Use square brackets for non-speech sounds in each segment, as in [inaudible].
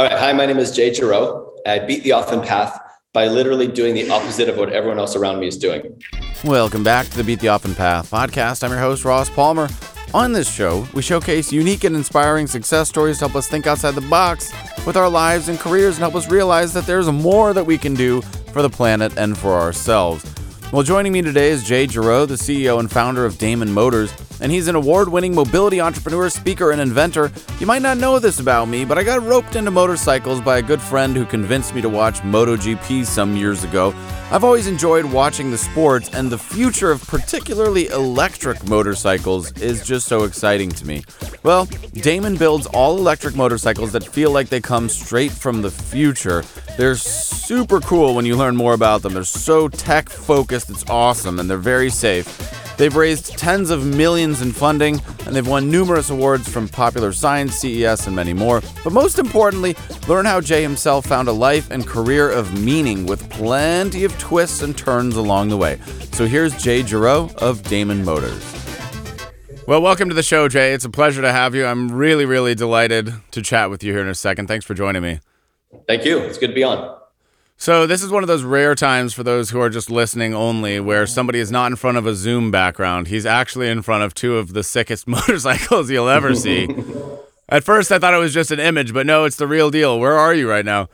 All right. Hi, my name is Jay Giroux. I beat the often path by literally doing the opposite of what everyone else around me is doing. Welcome back to the Beat the Often Path podcast. I'm your host, Ross Palmer. On this show, we showcase unique and inspiring success stories to help us think outside the box with our lives and careers and help us realize that there's more that we can do for the planet and for ourselves. Well, joining me today is Jay Giroux, the CEO and founder of Damon Motors, and he's an award winning mobility entrepreneur, speaker, and inventor. You might not know this about me, but I got roped into motorcycles by a good friend who convinced me to watch MotoGP some years ago. I've always enjoyed watching the sports, and the future of particularly electric motorcycles is just so exciting to me. Well, Damon builds all electric motorcycles that feel like they come straight from the future. They're super cool when you learn more about them. They're so tech focused, it's awesome, and they're very safe. They've raised tens of millions in funding, and they've won numerous awards from Popular Science, CES, and many more. But most importantly, learn how Jay himself found a life and career of meaning with plenty of twists and turns along the way. So here's Jay Giroux of Damon Motors. Well, welcome to the show, Jay. It's a pleasure to have you. I'm really, really delighted to chat with you here in a second. Thanks for joining me. Thank you. It's good to be on. So, this is one of those rare times for those who are just listening only where somebody is not in front of a Zoom background. He's actually in front of two of the sickest [laughs] motorcycles you'll ever see. At first, I thought it was just an image, but no, it's the real deal. Where are you right now?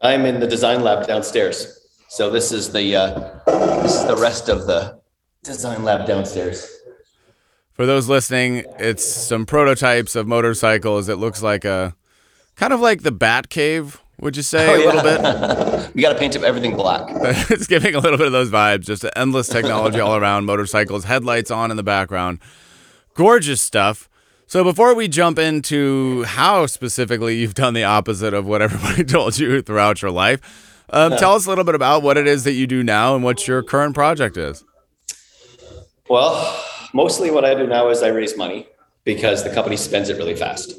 I'm in the design lab downstairs. So, this is the uh, this is the rest of the design lab downstairs. For those listening, it's some prototypes of motorcycles. It looks like a kind of like the Bat Cave would you [laughs] say oh, a little bit? we got to paint up everything black. [laughs] it's giving a little bit of those vibes. Just endless technology all around, motorcycles, headlights on in the background. Gorgeous stuff. So before we jump into how specifically you've done the opposite of what everybody [laughs] told you throughout your life, um, tell us a little bit about what it is that you do now and what your current project is. Well, mostly what I do now is I raise money because the company spends it really fast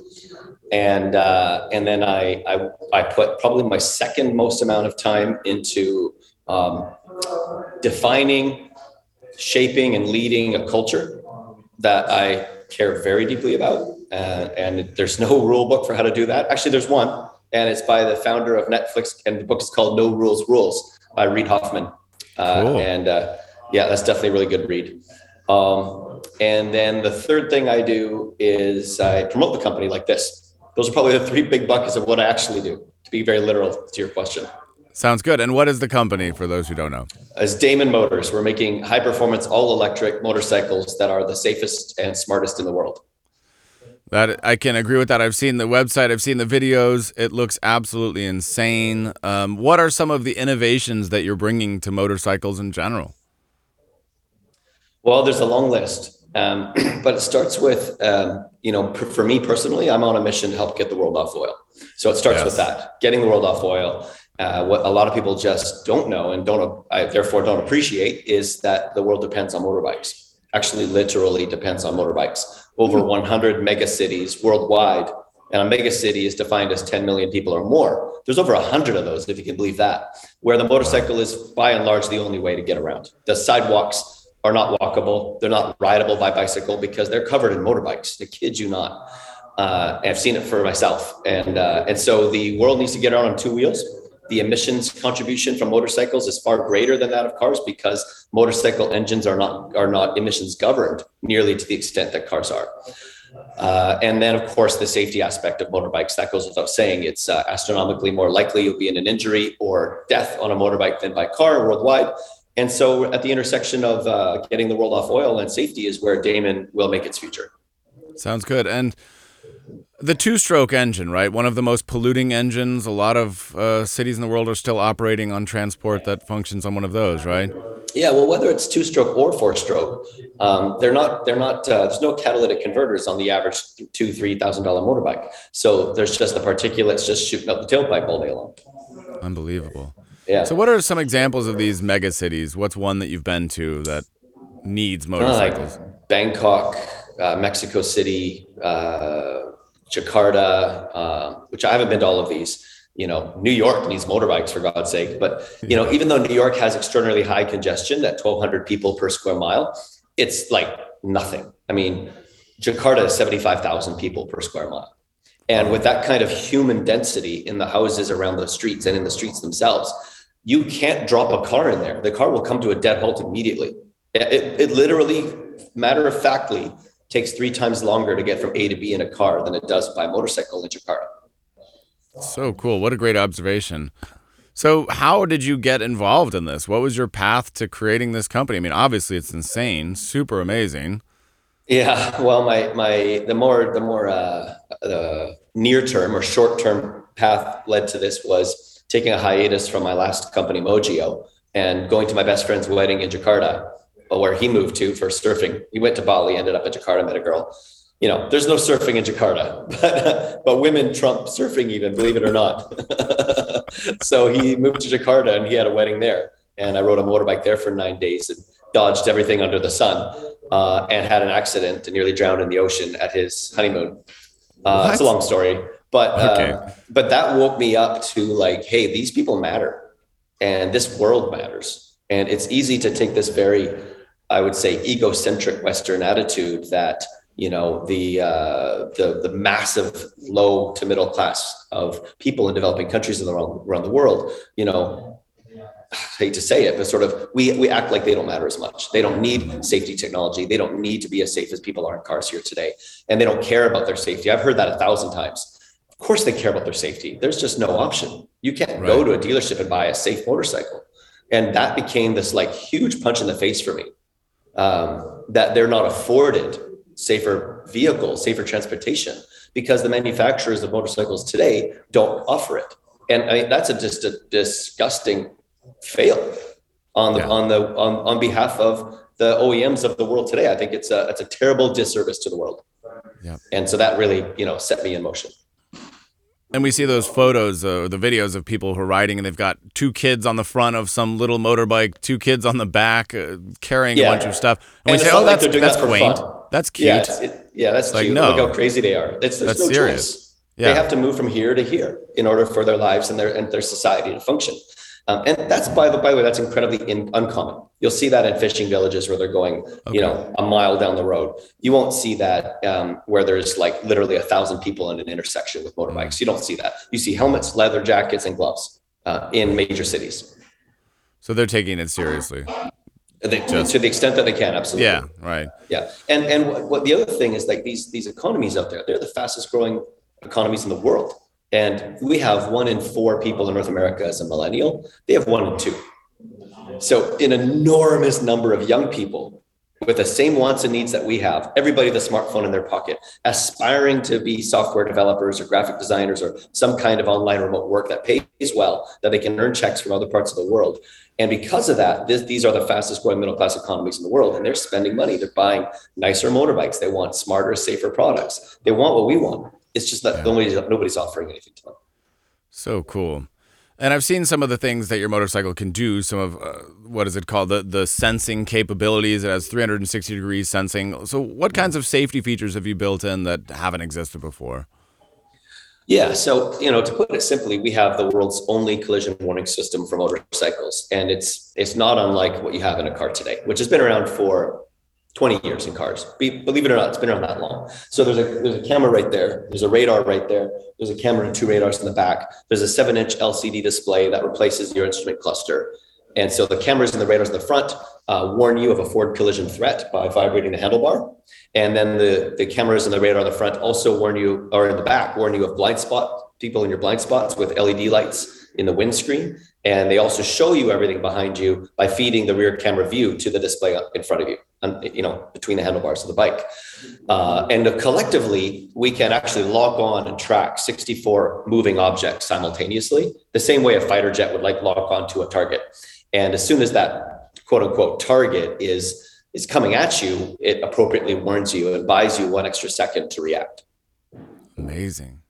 and uh, and then I, I, I put probably my second most amount of time into um, defining, shaping, and leading a culture that I care very deeply about. Uh, and there's no rule book for how to do that. Actually, there's one, and it's by the founder of Netflix, and the book is called No Rules Rules by Reid Hoffman. Uh, cool. And uh, yeah, that's definitely a really good read. Um, and then the third thing I do is I promote the company like this those are probably the three big buckets of what I actually do, to be very literal to your question. Sounds good. And what is the company for those who don't know? As Damon Motors, we're making high performance, all electric motorcycles that are the safest and smartest in the world. That I can agree with that. I've seen the website, I've seen the videos. It looks absolutely insane. Um, what are some of the innovations that you're bringing to motorcycles in general? Well, there's a long list. Um, [clears throat] but it starts with, um, you know, for me personally, I'm on a mission to help get the world off oil. So it starts yes. with that, getting the world off oil. Uh, what a lot of people just don't know and don't, I, therefore don't appreciate is that the world depends on motorbikes. Actually, literally depends on motorbikes. Over mm-hmm. 100 mega cities worldwide, and a mega city is defined as 10 million people or more. There's over 100 of those, if you can believe that, where the motorcycle is by and large the only way to get around. The sidewalks are not walkable. They're not rideable by bicycle because they're covered in motorbikes. I kid you not. Uh, I've seen it for myself, and uh, and so the world needs to get around on two wheels. The emissions contribution from motorcycles is far greater than that of cars because motorcycle engines are not are not emissions governed nearly to the extent that cars are. Uh, and then, of course, the safety aspect of motorbikes that goes without saying. It's uh, astronomically more likely you'll be in an injury or death on a motorbike than by car worldwide. And so at the intersection of uh, getting the world off oil and safety is where Damon will make its future. Sounds good. And the two stroke engine, right? One of the most polluting engines. A lot of uh, cities in the world are still operating on transport that functions on one of those, right? Yeah, well, whether it's two stroke or four stroke, um, they're not. They're not. Uh, there's no catalytic converters on the average two, three thousand dollar motorbike. So there's just the particulates just shooting up the tailpipe all day long. Unbelievable. Yeah. So, what are some examples of these mega cities? What's one that you've been to that needs motorcycles? Like Bangkok, uh, Mexico City, uh, Jakarta, uh, which I haven't been to all of these. You know, New York needs motorbikes for God's sake. But you know, even though New York has extraordinarily high congestion at 1,200 people per square mile, it's like nothing. I mean, Jakarta is 75,000 people per square mile. And with that kind of human density in the houses around the streets and in the streets themselves, you can't drop a car in there. The car will come to a dead halt immediately. It, it literally, matter of factly, takes three times longer to get from A to B in a car than it does by motorcycle in Jakarta. So cool. What a great observation. So, how did you get involved in this? What was your path to creating this company? I mean, obviously, it's insane, super amazing. Yeah, well, my my the more the more uh, the near term or short term path led to this was taking a hiatus from my last company, Mojio, and going to my best friend's wedding in Jakarta, where he moved to for surfing. He went to Bali, ended up at Jakarta, met a girl, you know, there's no surfing in Jakarta, [laughs] but but women trump surfing even, believe it or not. [laughs] so he moved to Jakarta and he had a wedding there, and I rode a motorbike there for nine days and dodged everything under the sun, uh, and had an accident and nearly drowned in the ocean at his honeymoon. Uh, it's a long story, but uh, but that woke me up to like, hey, these people matter, and this world matters, and it's easy to take this very, I would say, egocentric Western attitude that you know the uh, the the massive low to middle class of people in developing countries around around the world. You know, I hate to say it, but sort of we we act like they don't matter as much. They don't need safety technology. They don't need to be as safe as people are in cars here today, and they don't care about their safety. I've heard that a thousand times. Of course, they care about their safety. There's just no option. You can't right. go to a dealership and buy a safe motorcycle, and that became this like huge punch in the face for me. Um, that they're not afforded safer vehicles, safer transportation, because the manufacturers of motorcycles today don't offer it. And I mean, that's a, just a disgusting fail on the yeah. on the on, on behalf of the OEMs of the world today. I think it's a it's a terrible disservice to the world. Yeah. And so that really, you know, set me in motion. And we see those photos or uh, the videos of people who are riding, and they've got two kids on the front of some little motorbike, two kids on the back uh, carrying yeah. a bunch of stuff. And, and we say, "Oh, that's like that's that quaint. Fun. That's cute." Yeah, it, yeah that's like, cute. No. Look how crazy they are. It's that's no serious. Choice. Yeah. They have to move from here to here in order for their lives and their and their society to function. Um, and that's by the by the way, that's incredibly in, uncommon. You'll see that in fishing villages where they're going, okay. you know, a mile down the road. You won't see that um, where there's like literally a thousand people in an intersection with motorbikes. You don't see that. You see helmets, leather jackets, and gloves uh, in major cities. So they're taking it seriously. They, Just, to the extent that they can, absolutely. Yeah, right. Yeah, and and what, what the other thing is like these these economies out there, they're the fastest growing economies in the world. And we have one in four people in North America as a millennial. They have one in two. So, an enormous number of young people with the same wants and needs that we have, everybody with a smartphone in their pocket, aspiring to be software developers or graphic designers or some kind of online remote work that pays well, that they can earn checks from other parts of the world. And because of that, this, these are the fastest growing middle class economies in the world. And they're spending money. They're buying nicer motorbikes. They want smarter, safer products. They want what we want. It's just that yeah. nobody's nobody's offering anything to them. So cool. And I've seen some of the things that your motorcycle can do. Some of uh, what is it called? The the sensing capabilities. It has 360 degrees sensing. So, what kinds of safety features have you built in that haven't existed before? Yeah, so you know, to put it simply, we have the world's only collision warning system for motorcycles, and it's it's not unlike what you have in a car today, which has been around for 20 years in cars. Be, believe it or not, it's been around that long. So there's a there's a camera right there. There's a radar right there. There's a camera and two radars in the back. There's a seven inch LCD display that replaces your instrument cluster. And so the cameras and the radars in the front uh, warn you of a forward collision threat by vibrating the handlebar. And then the, the cameras and the radar in the front also warn you, or in the back, warn you of blind spot people in your blind spots with LED lights in the windscreen. And they also show you everything behind you by feeding the rear camera view to the display in front of you, and you know, between the handlebars of the bike. Uh, and collectively, we can actually log on and track 64 moving objects simultaneously, the same way a fighter jet would like lock on to a target. And as soon as that quote unquote target is is coming at you, it appropriately warns you and buys you one extra second to react. Amazing.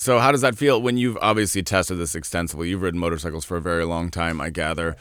So, how does that feel when you've obviously tested this extensively? You've ridden motorcycles for a very long time, I gather.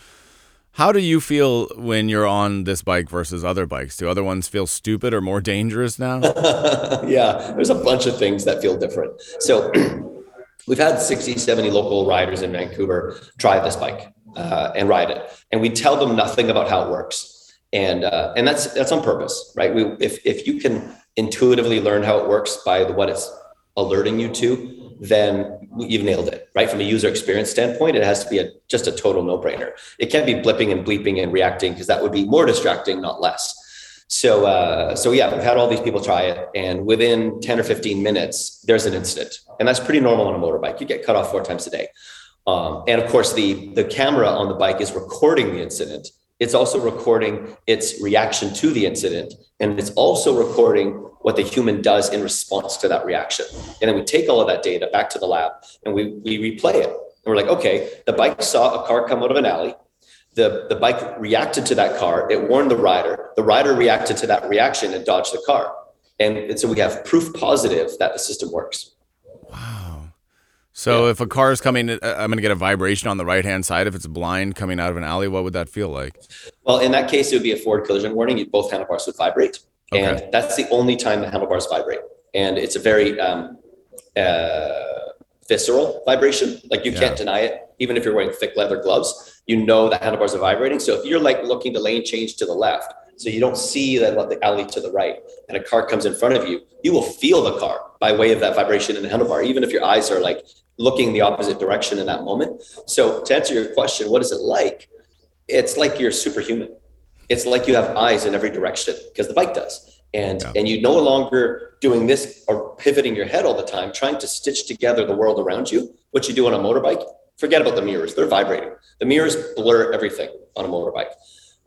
How do you feel when you're on this bike versus other bikes? Do other ones feel stupid or more dangerous now? [laughs] yeah, there's a bunch of things that feel different. So, [clears throat] we've had 60, 70 local riders in Vancouver try this bike uh, and ride it, and we tell them nothing about how it works, and uh, and that's that's on purpose, right? We if if you can intuitively learn how it works by what it's alerting you to, then you've nailed it, right? From a user experience standpoint, it has to be a, just a total no brainer. It can't be blipping and bleeping and reacting because that would be more distracting, not less. So, uh, so yeah, we've had all these people try it, and within 10 or 15 minutes, there's an incident, and that's pretty normal on a motorbike. You get cut off four times a day, um, and of course, the the camera on the bike is recording the incident. It's also recording its reaction to the incident, and it's also recording what the human does in response to that reaction. And then we take all of that data back to the lab and we, we replay it. And we're like, okay, the bike saw a car come out of an alley. The, the bike reacted to that car. It warned the rider. The rider reacted to that reaction and dodged the car. And, and so we have proof positive that the system works. Wow. So yeah. if a car is coming, uh, I'm going to get a vibration on the right hand side. If it's blind coming out of an alley, what would that feel like? Well, in that case, it would be a forward collision warning. Both handlebars would vibrate. Okay. And that's the only time the handlebars vibrate. And it's a very um, uh, visceral vibration. Like you yeah. can't deny it. Even if you're wearing thick leather gloves, you know the handlebars are vibrating. So if you're like looking to lane change to the left, so you don't see that the alley to the right, and a car comes in front of you, you will feel the car by way of that vibration in the handlebar, even if your eyes are like looking the opposite direction in that moment. So to answer your question, what is it like? It's like you're superhuman it's like you have eyes in every direction because the bike does. And yeah. and you no longer doing this or pivoting your head all the time trying to stitch together the world around you what you do on a motorbike forget about the mirrors they're vibrating. The mirrors blur everything on a motorbike.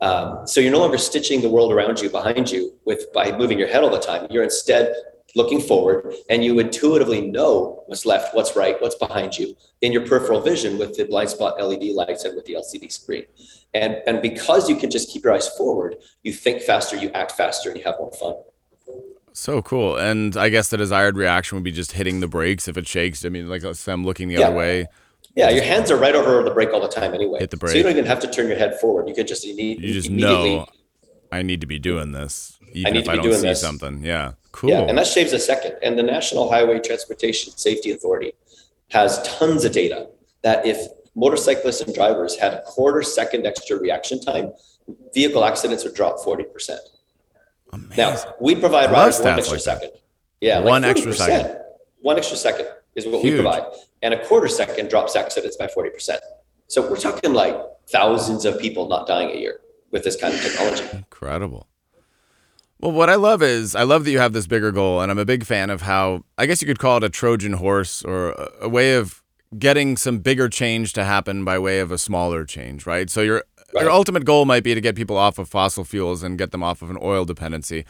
Um, so you're no longer stitching the world around you behind you with by moving your head all the time. You're instead looking forward and you intuitively know what's left what's right what's behind you in your peripheral vision with the blind spot led lights and with the lcd screen and and because you can just keep your eyes forward you think faster you act faster and you have more fun so cool and i guess the desired reaction would be just hitting the brakes if it shakes i mean like i'm looking the yeah. other way yeah, your hands are right over the brake all the time anyway. Hit the brake. So you don't even have to turn your head forward. You can just you need you just know I need to be doing this, even I need if to I don't see this. something. Yeah. Cool. Yeah, and that shaves a second. And the National Highway Transportation Safety Authority has tons of data that if motorcyclists and drivers had a quarter second extra reaction time, vehicle accidents would drop 40%. Amazing. Now, we provide riders one extra like second. Yeah, one like extra second. One extra second is what Huge. we provide. And a quarter second drops accidents by 40%. So we're talking like thousands of people not dying a year with this kind of technology. Incredible. Well, what I love is I love that you have this bigger goal, and I'm a big fan of how I guess you could call it a Trojan horse or a, a way of getting some bigger change to happen by way of a smaller change, right? So your right. your ultimate goal might be to get people off of fossil fuels and get them off of an oil dependency.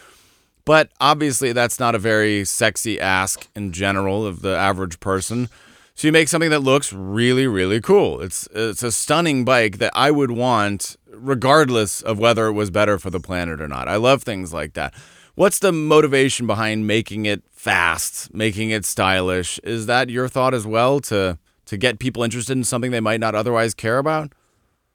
But obviously, that's not a very sexy ask in general of the average person. So you make something that looks really, really cool. It's it's a stunning bike that I would want regardless of whether it was better for the planet or not. I love things like that. What's the motivation behind making it fast, making it stylish? Is that your thought as well to to get people interested in something they might not otherwise care about?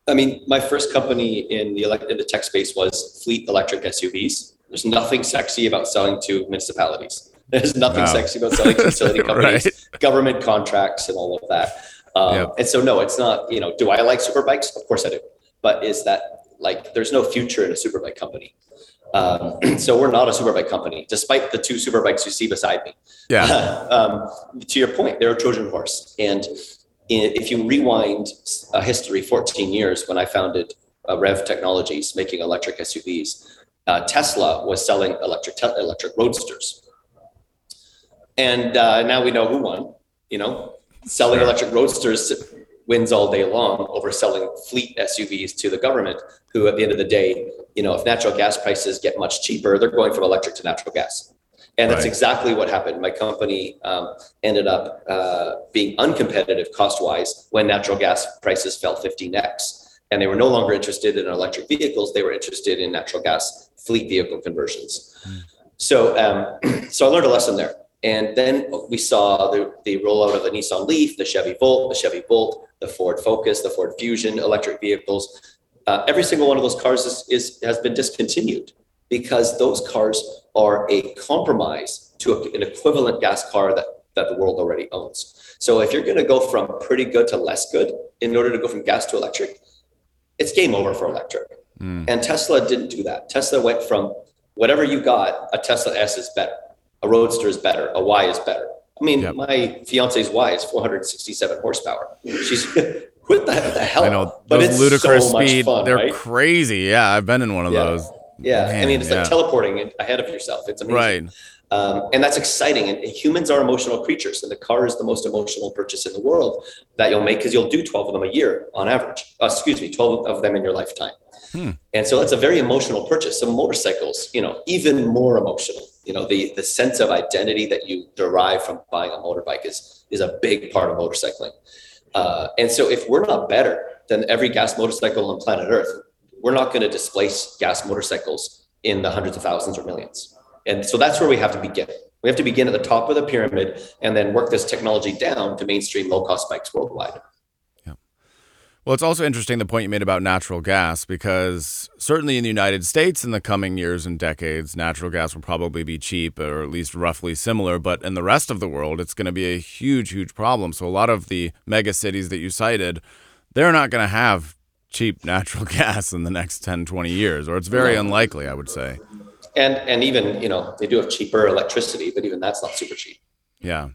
I mean, my first company in the elect- in the tech space was fleet electric SUVs. There's nothing sexy about selling to municipalities. There's nothing wow. sexy about selling to [laughs] utility companies, right. government contracts, and all of that. Um, yep. And so, no, it's not. You know, do I like super bikes? Of course I do. But is that like there's no future in a superbike company? Um, [clears throat] so we're not a superbike company, despite the two superbikes you see beside me. Yeah. [laughs] um, to your point, they're a Trojan horse, and if you rewind history 14 years when I founded uh, Rev Technologies, making electric SUVs, uh, Tesla was selling electric te- electric roadsters and uh, now we know who won. You know, selling electric roadsters wins all day long over selling fleet SUVs to the government, who at the end of the day, you know, if natural gas prices get much cheaper, they're going from electric to natural gas. And that's right. exactly what happened. My company um, ended up uh, being uncompetitive cost wise when natural gas prices fell 15x. And they were no longer interested in electric vehicles, they were interested in natural gas fleet vehicle conversions. Mm. So, um, [clears throat] so I learned a lesson there. And then we saw the, the rollout of the Nissan Leaf, the Chevy Volt, the Chevy Bolt, the Ford Focus, the Ford Fusion electric vehicles. Uh, every single one of those cars is, is, has been discontinued because those cars are a compromise to a, an equivalent gas car that, that the world already owns. So if you're going to go from pretty good to less good in order to go from gas to electric, it's game over for electric. Mm. And Tesla didn't do that. Tesla went from whatever you got, a Tesla S is better a Roadster is better, a Y is better, I mean, yep. my fiance's Y is 467 horsepower. She's [laughs] what the, the hell? I know but those ludicrous so speed. Fun, they're right? crazy. Yeah, I've been in one of yeah. those. Yeah, Man, I mean, it's yeah. like teleporting ahead of yourself. It's amazing. Right. Um, and that's exciting. And humans are emotional creatures, and the car is the most emotional purchase in the world that you'll make because you'll do 12 of them a year on average. Uh, excuse me, 12 of them in your lifetime. Hmm. And so it's a very emotional purchase. So motorcycles, you know, even more emotional. You know, the the sense of identity that you derive from buying a motorbike is is a big part of motorcycling. Uh, and so if we're not better than every gas motorcycle on planet Earth, we're not going to displace gas motorcycles in the hundreds of thousands or millions. And so that's where we have to begin. We have to begin at the top of the pyramid and then work this technology down to mainstream low cost bikes worldwide. Well, it's also interesting the point you made about natural gas because certainly in the United States in the coming years and decades, natural gas will probably be cheap or at least roughly similar. But in the rest of the world, it's going to be a huge, huge problem. So a lot of the mega cities that you cited, they're not going to have cheap [laughs] natural gas in the next 10, 20 years, or it's very unlikely, I would say and and even you know they do have cheaper electricity, but even that's not super cheap. Yeah.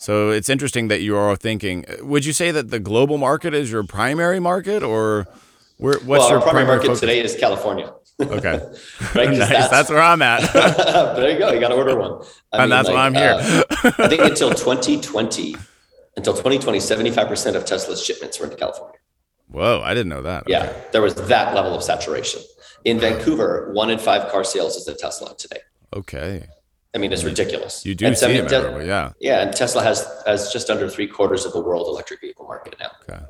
So it's interesting that you are thinking. Would you say that the global market is your primary market, or where, what's well, your our primary, market focus? today is California. Okay, [laughs] right, [laughs] nice. that's, that's, where I'm at. [laughs] there you go. You got to order one. I and mean, that's like, why I'm here. uh, I think until 2020, until 2020, 75 percent of Tesla's shipments were into California. Whoa, I didn't know that. Yeah, okay. there was that level of saturation. In Vancouver, one in five car sales is a Tesla today. Okay. I mean, it's ridiculous. You do and see it, Te- yeah. Yeah, and Tesla has has just under three quarters of the world electric vehicle market now. Okay.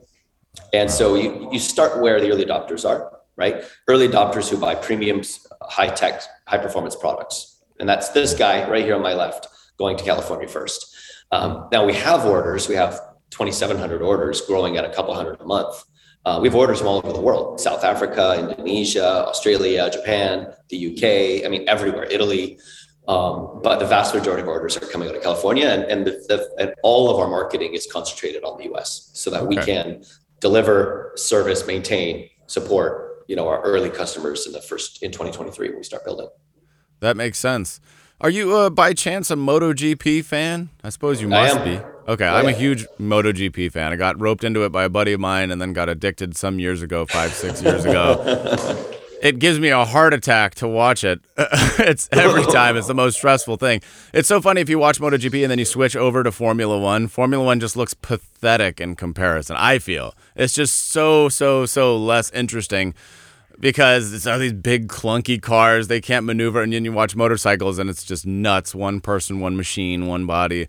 And wow. so you you start where the early adopters are, right? Early adopters who buy premium, high tech, high performance products, and that's this guy right here on my left, going to California first. Um, now we have orders. We have 2,700 orders, growing at a couple hundred a month. Uh, we have orders from all over the world South Africa, Indonesia, Australia, Japan, the UK, I mean, everywhere, Italy. Um, but the vast majority of orders are coming out of California, and, and, the, the, and all of our marketing is concentrated on the US so that okay. we can deliver, service, maintain, support you know, our early customers in the first in 2023 when we start building. That makes sense. Are you uh, by chance a MotoGP fan? I suppose you must be. Okay, oh, I'm yeah. a huge MotoGP fan. I got roped into it by a buddy of mine and then got addicted some years ago, five, six years ago. [laughs] it gives me a heart attack to watch it. [laughs] it's every time. It's the most stressful thing. It's so funny if you watch MotoGP and then you switch over to Formula One. Formula One just looks pathetic in comparison. I feel it's just so, so, so less interesting because it's all these big clunky cars they can't maneuver and then you watch motorcycles and it's just nuts one person one machine one body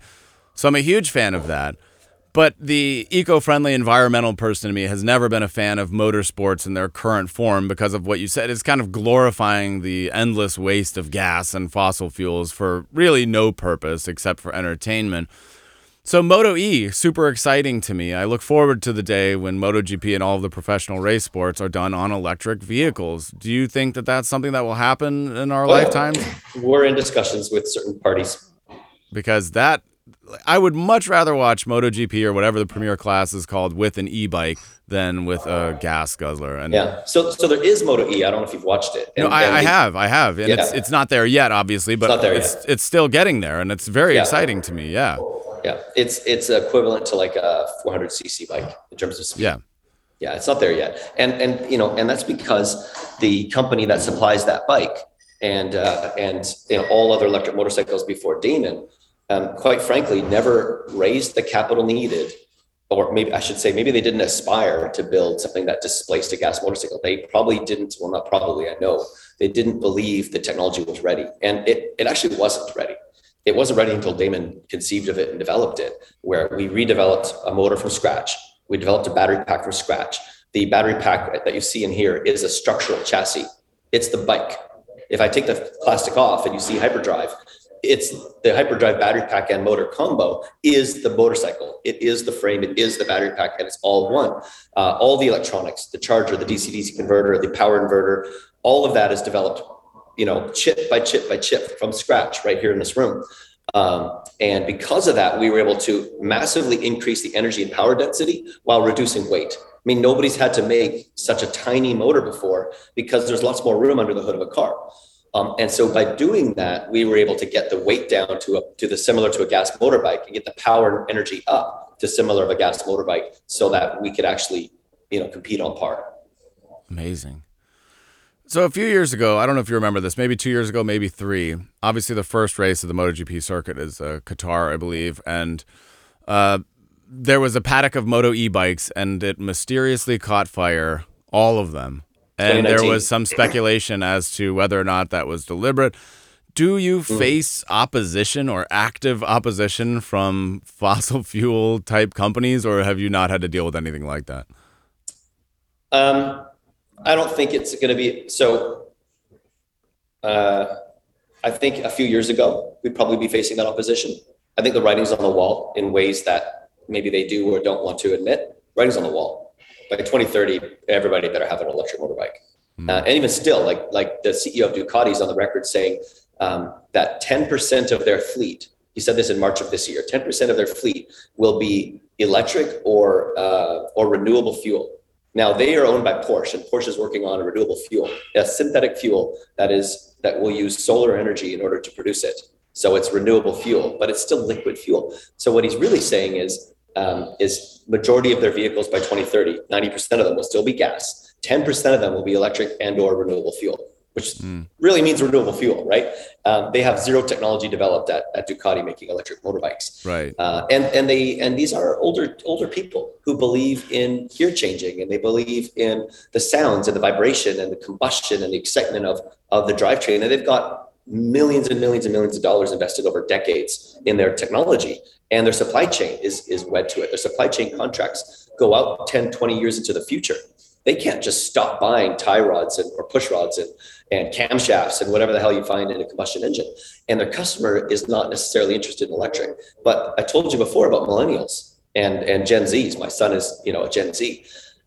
so i'm a huge fan of that but the eco-friendly environmental person to me has never been a fan of motorsports in their current form because of what you said it's kind of glorifying the endless waste of gas and fossil fuels for really no purpose except for entertainment so Moto E, super exciting to me. I look forward to the day when MotoGP and all of the professional race sports are done on electric vehicles. Do you think that that's something that will happen in our well, lifetimes? We're in discussions with certain parties. Because that I would much rather watch MotoGP or whatever the premier class is called with an e-bike than with a gas guzzler. And yeah, so so there is Moto E. I don't know if you've watched it. And, no, I, I have, I have, and yeah. it's it's not there yet, obviously, but it's it's, it's, still getting there, and it's very yeah. exciting to me. Yeah yeah it's it's equivalent to like a 400 cc bike in terms of speed yeah yeah it's not there yet and and you know and that's because the company that supplies that bike and uh, and you know all other electric motorcycles before Damon, um, quite frankly, never raised the capital needed, or maybe I should say, maybe they didn't aspire to build something that displaced a gas motorcycle. They probably didn't. Well, not probably. I know they didn't believe the technology was ready, and it it actually wasn't ready it wasn't ready until Damon conceived of it and developed it, where we redeveloped a motor from scratch. We developed a battery pack from scratch. The battery pack that you see in here is a structural chassis. It's the bike. If I take the plastic off and you see hyperdrive, it's the hyperdrive battery pack and motor combo is the motorcycle. It is the frame. It is the battery pack, and it's all one. Uh, all the electronics, the charger, the DC-DC converter, the power inverter, all of that is developed you know, chip by chip by chip from scratch right here in this room. Um, and because of that, we were able to massively increase the energy and power density while reducing weight. I mean, nobody's had to make such a tiny motor before because there's lots more room under the hood of a car. Um, and so by doing that, we were able to get the weight down to a, to the similar to a gas motorbike and get the power and energy up to similar of a gas motorbike so that we could actually, you know, compete on par. Amazing. So a few years ago, I don't know if you remember this, maybe two years ago, maybe three. Obviously, the first race of the MotoGP circuit is uh, Qatar, I believe, and uh, there was a paddock of Moto e-bikes, and it mysteriously caught fire, all of them. And there was some speculation as to whether or not that was deliberate. Do you mm. face opposition or active opposition from [laughs] fossil fuel type companies, or have you not had to deal with anything like that? Um, I don't think it's going to be so. Uh, I think a few years ago, we'd probably be facing that opposition. I think the writing's on the wall in ways that maybe they do or don't want to admit. Writing's on the wall. By 2030, everybody better have an electric motorbike. Mm. Uh, and even still, like like the CEO of Ducati is on the record saying um, that 10% of their fleet. He said this in March of this year. 10% of their fleet will be electric or uh, or renewable fuel now they are owned by Porsche, and Porsche is working on a renewable fuel, a synthetic fuel that is that will use solar energy in order to produce it. So it's renewable fuel, but it's still liquid fuel. So what he's really saying is, um, is majority of their vehicles by 2030, 90% of them will still be gas, 10% of them will be electric and or renewable fuel which mm. really means renewable fuel, right? Um, they have zero technology developed at, at Ducati making electric motorbikes, right? Uh, and and they and these are older older people who believe in gear changing and they believe in the sounds and the vibration and the combustion and the excitement of of the drivetrain, and they've got millions and millions and millions of dollars invested over decades in their technology and their supply chain is is wed to it their supply chain contracts go out 10 20 years into the future they can't just stop buying tie rods and, or push rods and, and camshafts and whatever the hell you find in a combustion engine. And their customer is not necessarily interested in electric. But I told you before about millennials and, and Gen Zs. My son is, you know, a Gen Z.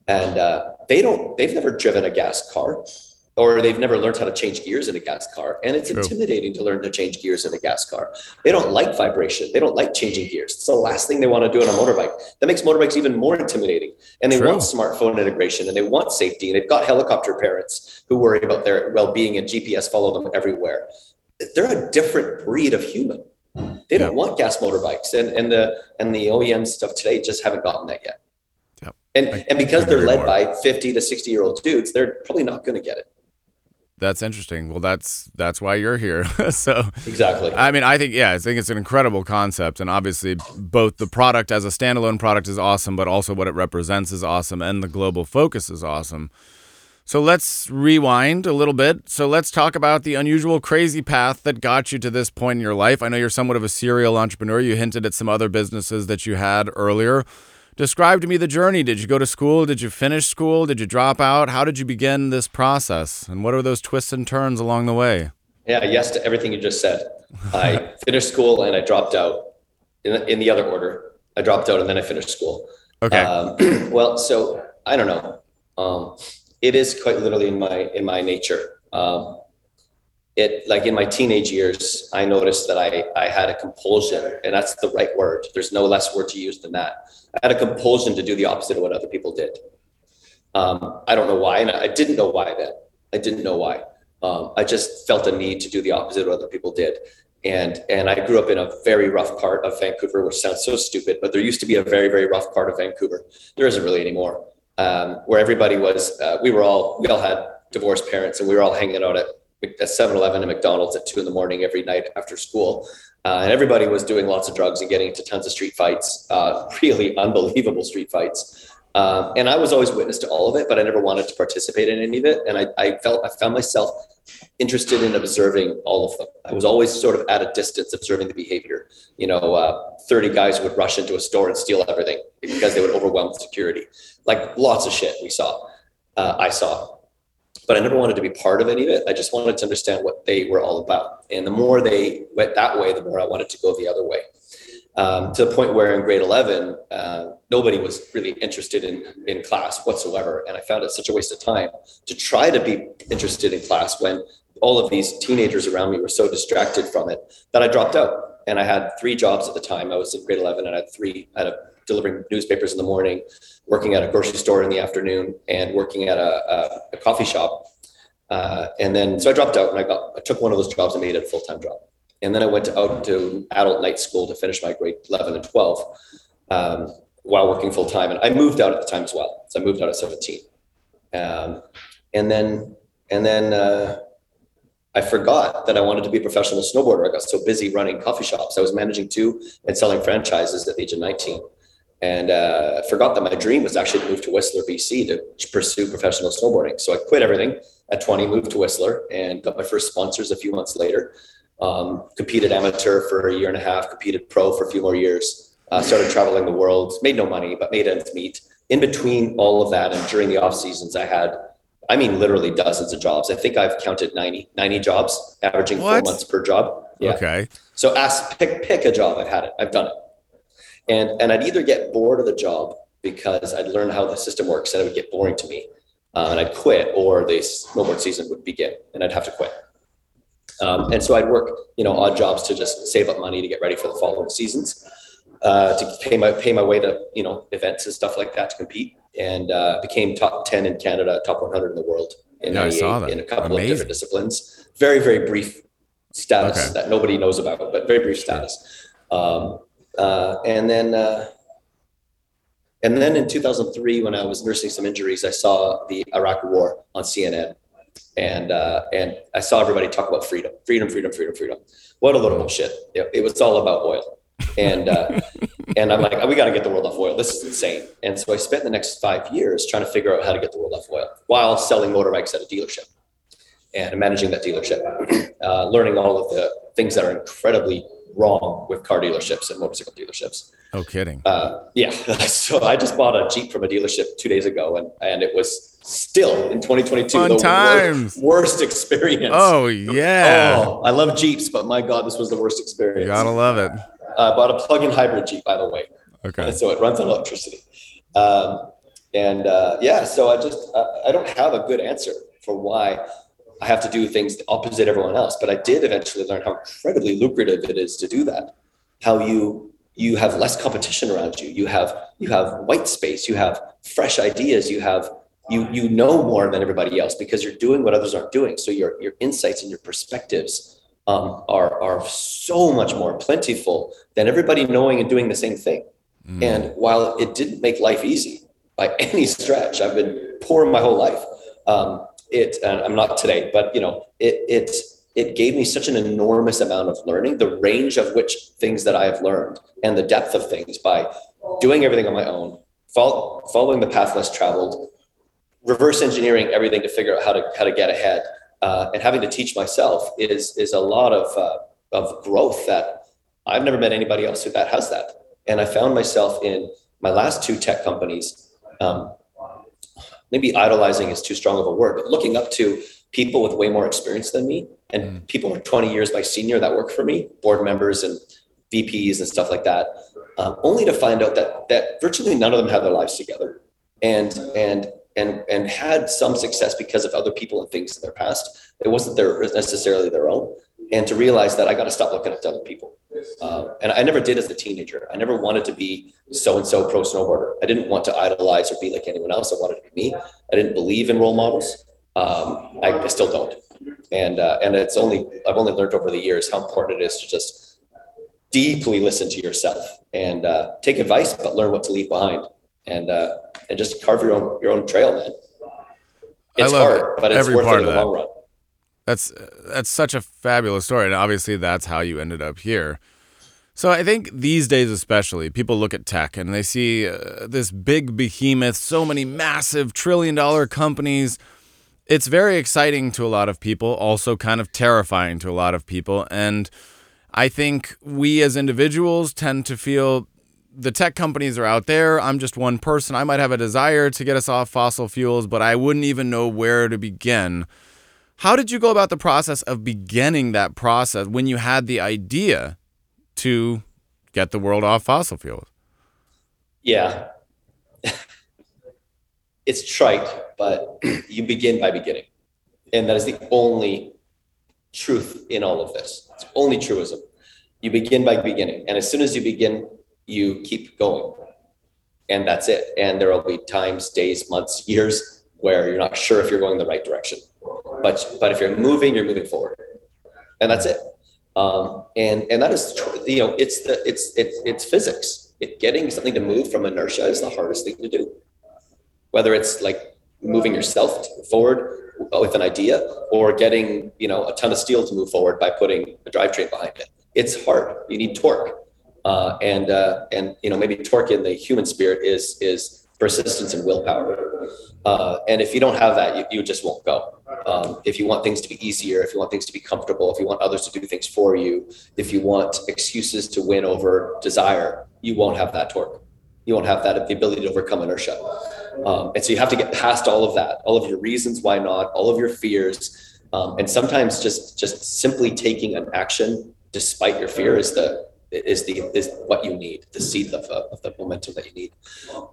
And uh, they don't, they've never driven a gas car or they've never learned how to change gears in a gas car. And it's True. intimidating to learn to change gears in a gas car. They don't like vibration. They don't like changing gears. It's the last thing they want to do on a motorbike. That makes motorbikes even more intimidating. And they True. want smartphone integration and they want safety. And they've got helicopter parents who worry about their well-being and GPS follow them everywhere. They're a different breed of human. They don't want gas motorbikes. And, and the and the OEM stuff today just haven't gotten that yet. Yep. And, and because they're led more. by 50 to 60 year old dudes, they're probably not going to get it. That's interesting. Well, that's that's why you're here. [laughs] so exactly. I mean, I think yeah, I think it's an incredible concept, and obviously both the product as a standalone product is awesome, but also what it represents is awesome, and the global focus is awesome. So let's rewind a little bit. So let's talk about the unusual, crazy path that got you to this point in your life. I know you're somewhat of a serial entrepreneur. You hinted at some other businesses that you had earlier. Describe to me the journey. Did you go to school? Did you finish school? Did you drop out? How did you begin this process? And what are those twists and turns along the way? Yeah, yes to everything you just said. I [laughs] finished school and I dropped out in, in the other order. I dropped out and then I finished school. Okay. Um, [clears throat] well, so I don't know. Um, it is quite literally in my in my nature. Um, it like in my teenage years, I noticed that I I had a compulsion, and that's the right word. There's no less word to use than that. I had a compulsion to do the opposite of what other people did. Um, I don't know why, and I didn't know why then. I didn't know why. Um, I just felt a need to do the opposite of what other people did. And and I grew up in a very rough part of Vancouver, which sounds so stupid, but there used to be a very very rough part of Vancouver. There isn't really anymore, um, where everybody was. Uh, we were all we all had divorced parents, and we were all hanging out at at 7-Eleven and McDonald's at two in the morning every night after school. Uh, and everybody was doing lots of drugs and getting into tons of street fights, uh, [laughs] really unbelievable street fights. Um, and I was always witness to all of it, but I never wanted to participate in any of it. And I, I felt I found myself interested in observing all of them. I was always sort of at a distance observing the behavior. You know, uh, 30 guys would rush into a store and steal everything because they would overwhelm security. Like lots of shit we saw, uh, I saw but I never wanted to be part of any of it. I just wanted to understand what they were all about. And the more they went that way, the more I wanted to go the other way. Um, to the point where in grade 11, uh, nobody was really interested in, in class whatsoever. And I found it such a waste of time to try to be interested in class when all of these teenagers around me were so distracted from it that I dropped out. And I had three jobs at the time. I was in grade 11 and I had three, I had a delivering newspapers in the morning, working at a grocery store in the afternoon, and working at a, a, a coffee shop. Uh, and then, so I dropped out and I got, I took one of those jobs and made it a full time job. And then I went to, out to adult night school to finish my grade 11 and 12 um, while working full time. And I moved out at the time as well. So I moved out at 17. Um, and then, and then uh, I forgot that I wanted to be a professional snowboarder. I got so busy running coffee shops. I was managing two and selling franchises at the age of 19 and uh, forgot that my dream was actually to move to Whistler, BC to pursue professional snowboarding. So I quit everything at 20, moved to Whistler, and got my first sponsors a few months later. Um, competed amateur for a year and a half, competed pro for a few more years. Uh, started traveling the world, made no money, but made ends meet. In between all of that, and during the off seasons, I had, I mean, literally dozens of jobs. I think I've counted 90, 90 jobs, averaging what? four months per job. Yeah. Okay. So ask, pick, pick a job. I've had it. I've done it. And, and I'd either get bored of the job because I'd learn how the system works and it would get boring to me uh, and I'd quit or the snowboard season would begin and I'd have to quit. Um, and so I'd work, you know, odd jobs to just save up money to get ready for the following seasons, uh, to pay my pay my way to you know events and stuff like that to compete, and uh, became top ten in Canada, top 100 in the world in yeah, in a couple Amazing. of different disciplines. Very very brief status okay. that nobody knows about, but very brief status. Um, uh, and then, uh, and then in 2003, when I was nursing some injuries, I saw the Iraq War on CNN, and uh, and I saw everybody talk about freedom, freedom, freedom, freedom, freedom. What a little bullshit! It, it was all about oil, and uh, [laughs] and I'm like, oh, we got to get the world off oil. This is insane. And so I spent the next five years trying to figure out how to get the world off oil while selling motorbikes at a dealership and managing that dealership, [clears throat] uh, learning all of the things that are incredibly wrong with car dealerships and motorcycle dealerships. No kidding. Uh, yeah. [laughs] so I just bought a Jeep from a dealership two days ago, and and it was still in 2022 Fun the times. Worst, worst experience. Oh yeah. Oh, I love Jeeps, but my God, this was the worst experience. You gotta love it. I uh, bought a plug-in hybrid Jeep, by the way. Okay. And [laughs] so it runs on electricity. Um, and uh, yeah, so I just I don't have a good answer for why I have to do things opposite everyone else. But I did eventually learn how incredibly lucrative it is to do that. How you you have less competition around you. You have you have white space. You have fresh ideas. You have you you know more than everybody else because you're doing what others aren't doing. So your your insights and your perspectives um, are are so much more plentiful than everybody knowing and doing the same thing. Mm. And while it didn't make life easy by [laughs] any stretch, I've been poor my whole life. Um, it i'm not today but you know it it it gave me such an enormous amount of learning the range of which things that i have learned and the depth of things by doing everything on my own follow, following the path less traveled reverse engineering everything to figure out how to how to get ahead uh, and having to teach myself is is a lot of uh, of growth that i've never met anybody else who that has that. And i found myself in my last two tech companies um, maybe idolizing is too strong of a word, but looking up to people with way more experience than me and mm. people who are 20 years my senior that work for me, board members and VPs and stuff like that, um, only to find out that that virtually none of them had their lives together and and and and had some success because of other people and things in their past. It wasn't their necessarily their own. And to realize that I got to stop looking up to other people. Uh, and I never did as a teenager. I never wanted to be so and so pro snowboarder. I didn't want to idolize or be like anyone else. I wanted to be me. I didn't believe in role models. Um, I, I, still don't. And uh, and it's only I've only learned over the years how important it is to just deeply listen to yourself and uh, take advice, but learn what to leave behind and uh, and just carve your own your own trail, man. It's hard, but it's worth it in the long run. That's that's such a fabulous story, and obviously that's how you ended up here. So I think these days, especially, people look at tech and they see uh, this big behemoth, so many massive trillion-dollar companies. It's very exciting to a lot of people, also kind of terrifying to a lot of people, and I think we as individuals tend to feel the tech companies are out there. I'm just one person. I might have a desire to get us off fossil fuels, but I wouldn't even know where to begin. How did you go about the process of beginning that process when you had the idea to get the world off fossil fuels? Yeah. [laughs] it's trite, but [clears throat] you begin by beginning. And that is the only truth in all of this. It's only truism. You begin by beginning. And as soon as you begin, you keep going. And that's it. And there will be times, days, months, years where you're not sure if you're going the right direction. But but if you're moving, you're moving forward, and that's it. Um, and and that is you know it's the it's it's it's physics. It, getting something to move from inertia is the hardest thing to do. Whether it's like moving yourself forward with an idea or getting you know a ton of steel to move forward by putting a drivetrain behind it. It's hard. You need torque, uh, and uh, and you know maybe torque in the human spirit is is persistence and willpower. Uh, and if you don't have that, you, you just won't go. Um, if you want things to be easier, if you want things to be comfortable, if you want others to do things for you, if you want excuses to win over desire, you won't have that torque. You won't have that the ability to overcome inertia. Um, and so you have to get past all of that, all of your reasons why not, all of your fears, um, and sometimes just just simply taking an action despite your fear is the is the is what you need, the seed of, of the momentum that you need.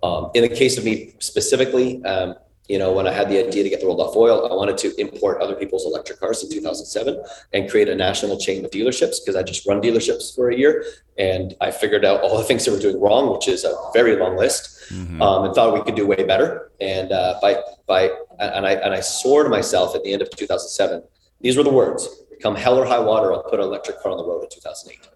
Um, in the case of me specifically, um, you know, when I had the idea to get the world off oil, I wanted to import other people's electric cars in 2007 and create a national chain of dealerships because I just run dealerships for a year and I figured out all the things that were doing wrong, which is a very long list, mm-hmm. um, and thought we could do way better. And uh, by by and I and I swore to myself at the end of 2007, these were the words: "Come hell or high water, I'll put an electric car on the road in 2008."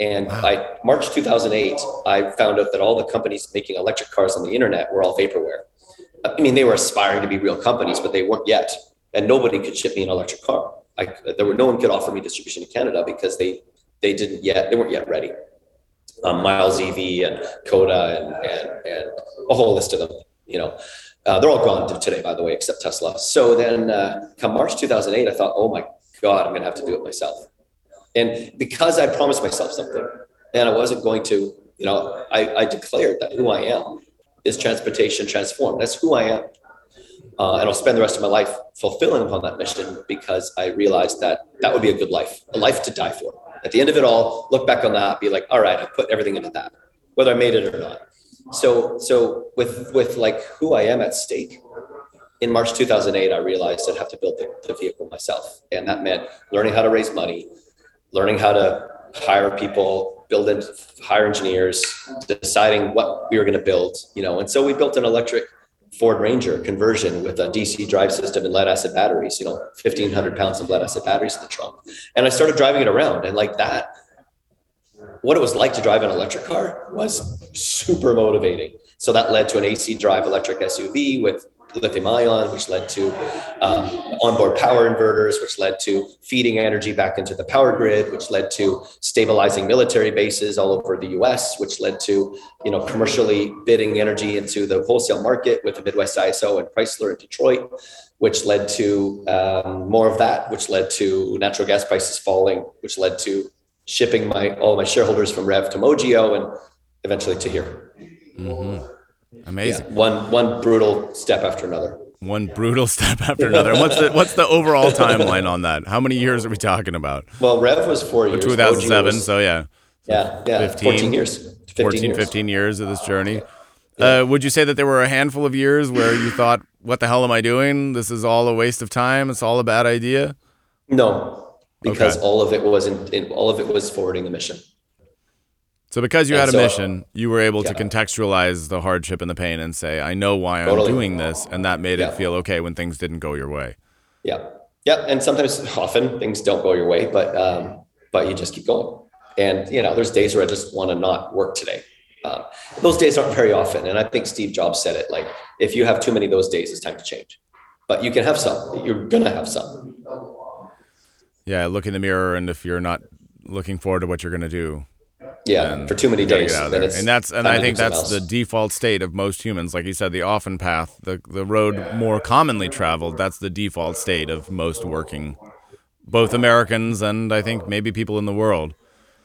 And wow. by March 2008, I found out that all the companies making electric cars on the internet were all vaporware. I mean, they were aspiring to be real companies, but they weren't yet. And nobody could ship me an electric car. I, there were no one could offer me distribution in Canada because they they didn't yet they weren't yet ready. Um, Miles EV and Coda and, and and a whole list of them. You know, uh, they're all gone today, by the way, except Tesla. So then, uh, come March 2008, I thought, oh my god, I'm going to have to do it myself. And because I promised myself something, and I wasn't going to, you know, I, I declared that who I am is transportation transformed. That's who I am. Uh, and I'll spend the rest of my life fulfilling upon that mission because I realized that that would be a good life, a life to die for. At the end of it all, look back on that, be like, all right, I put everything into that, whether I made it or not. So, so with with like who I am at stake, in March 2008, I realized I'd have to build the, the vehicle myself, and that meant learning how to raise money, learning how to hire people, build in, hire engineers, deciding what we were going to build, you know. And so we built an electric Ford Ranger conversion with a DC drive system and lead acid batteries, you know, 1500 pounds of lead acid batteries in the trunk. And I started driving it around and like that, what it was like to drive an electric car was super motivating. So that led to an AC drive electric SUV with lithium ion, which led to um, onboard power inverters, which led to feeding energy back into the power grid, which led to stabilizing military bases all over the U.S., which led to you know commercially bidding energy into the wholesale market with the Midwest ISO and Chrysler in Detroit, which led to um, more of that, which led to natural gas prices falling, which led to shipping my all my shareholders from Rev to Mojio and eventually to here. Mm-hmm. Amazing. Yeah, one one brutal step after another. One brutal [laughs] step after another. what's the what's the overall [laughs] timeline on that? How many years are we talking about? Well, Rev was four years. 2007. Was, so yeah. Yeah, yeah. 15, 14 years. 15 14, years. 15 years of this journey. Yeah. Uh, would you say that there were a handful of years where you thought, "What the hell am I doing? This is all a waste of time. It's all a bad idea." No, because okay. all of it was in, in, all of it was forwarding the mission. So because you and had a so, mission, you were able yeah. to contextualize the hardship and the pain and say, I know why totally. I'm doing this. And that made yeah. it feel okay when things didn't go your way. Yeah. Yeah. And sometimes often things don't go your way, but um, but you just keep going. And you know, there's days where I just want to not work today. Um, those days aren't very often. And I think Steve Jobs said it like if you have too many of those days, it's time to change. But you can have some. You're gonna have some. Yeah, look in the mirror and if you're not looking forward to what you're gonna do, yeah, for too many days. and that's and I think that's the default state of most humans. Like you said, the often path, the the road more commonly traveled. That's the default state of most working, both Americans and I think maybe people in the world.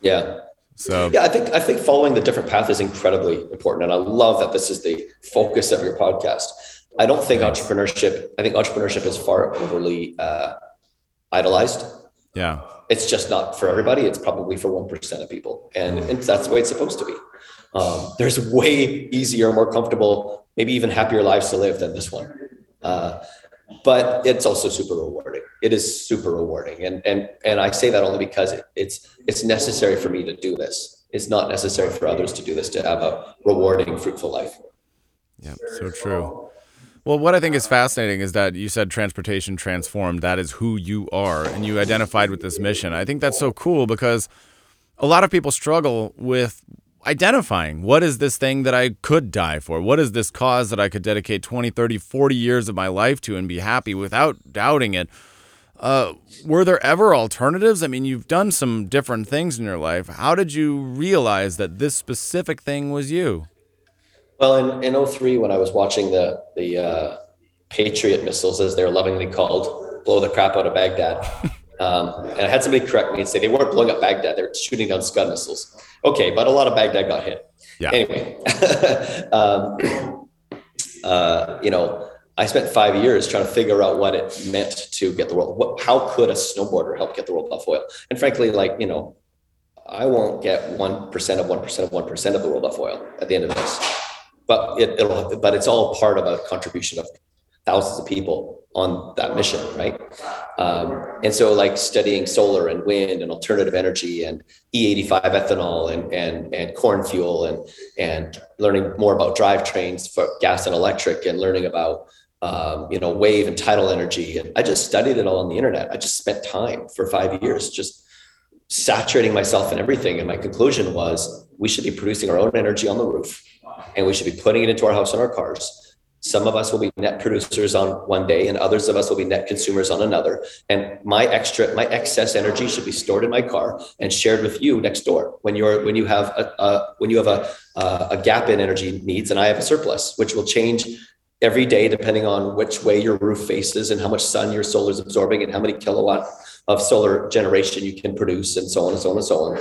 Yeah. So yeah, I think I think following the different path is incredibly important, and I love that this is the focus of your podcast. I don't think entrepreneurship. I think entrepreneurship is far overly uh, idolized. Yeah it's just not for everybody. It's probably for 1% of people. And, and that's the way it's supposed to be. Um, there's way easier, more comfortable, maybe even happier lives to live than this one. Uh, but it's also super rewarding. It is super rewarding. And, and, and I say that only because it, it's, it's necessary for me to do this. It's not necessary for others to do this, to have a rewarding, fruitful life. Yeah, so true. Well, what I think is fascinating is that you said transportation transformed. That is who you are, and you identified with this mission. I think that's so cool because a lot of people struggle with identifying what is this thing that I could die for? What is this cause that I could dedicate 20, 30, 40 years of my life to and be happy without doubting it? Uh, were there ever alternatives? I mean, you've done some different things in your life. How did you realize that this specific thing was you? Well, in, in 03, when I was watching the, the uh, Patriot missiles, as they're lovingly called, blow the crap out of Baghdad. [laughs] Um, and I had somebody correct me and say they weren't blowing up Baghdad, they were shooting down Scud missiles. Okay, but a lot of Baghdad got hit. Yeah. Anyway, [laughs] um, uh, you know, I spent five years trying to figure out what it meant to get the world. What, how could a snowboarder help get the world off oil? And frankly, like you know, I won't get one percent of one percent of one percent of the world off oil at the end of this but it, will but it's all part of a contribution of thousands of people on that mission, right? Um, and so, like studying solar and wind and alternative energy and E85 ethanol and and and corn fuel and and learning more about drivetrains for gas and electric and learning about um, you know wave and tidal energy. And I just studied it all on the internet. I just spent time for five years just saturating myself in everything. And my conclusion was we should be producing our own energy on the roof and we should be putting it into our house and our cars. Some of us will be net producers on one day, and others of us will be net consumers on another. And my extra, my excess energy should be stored in my car and shared with you next door when you're when you have a, a when you have a a gap in energy needs, and I have a surplus, which will change every day depending on which way your roof faces and how much sun your solar is absorbing and how many kilowatt of solar generation you can produce and so on and so on and so on.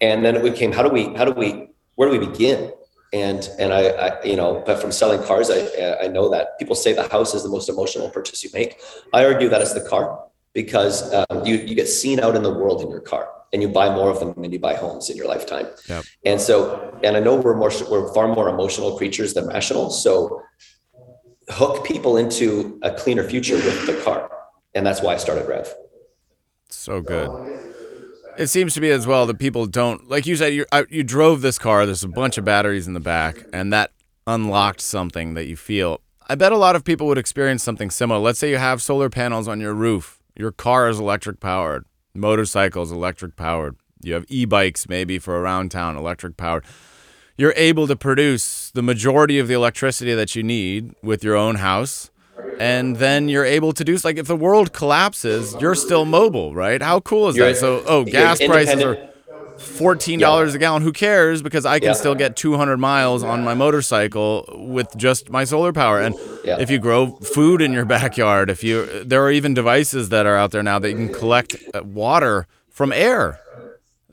And then it became how do we how do we where do we begin? and and I, I, you know but from selling cars I, I know that people say the house is the most emotional purchase you make i argue that it's the car because um, you you get seen out in the world in your car and you buy more of them than you buy homes in your lifetime yep. and so and i know we're more we're far more emotional creatures than rational so hook people into a cleaner future with the car and that's why i started rev so good it seems to be as well that people don't like you said you you drove this car. There's a bunch of batteries in the back, and that unlocked something that you feel. I bet a lot of people would experience something similar. Let's say you have solar panels on your roof. Your car is electric powered. Motorcycles electric powered. You have e-bikes maybe for around town electric powered. You're able to produce the majority of the electricity that you need with your own house and then you're able to do like if the world collapses, you're still mobile, right? How cool is you're, that? So, oh, gas prices are fourteen dollars yeah. a gallon. Who cares? Because I can yeah. still get two hundred miles on my motorcycle with just my solar power. And yeah. if you grow food in your backyard, if you there are even devices that are out there now that you can collect uh, water from air,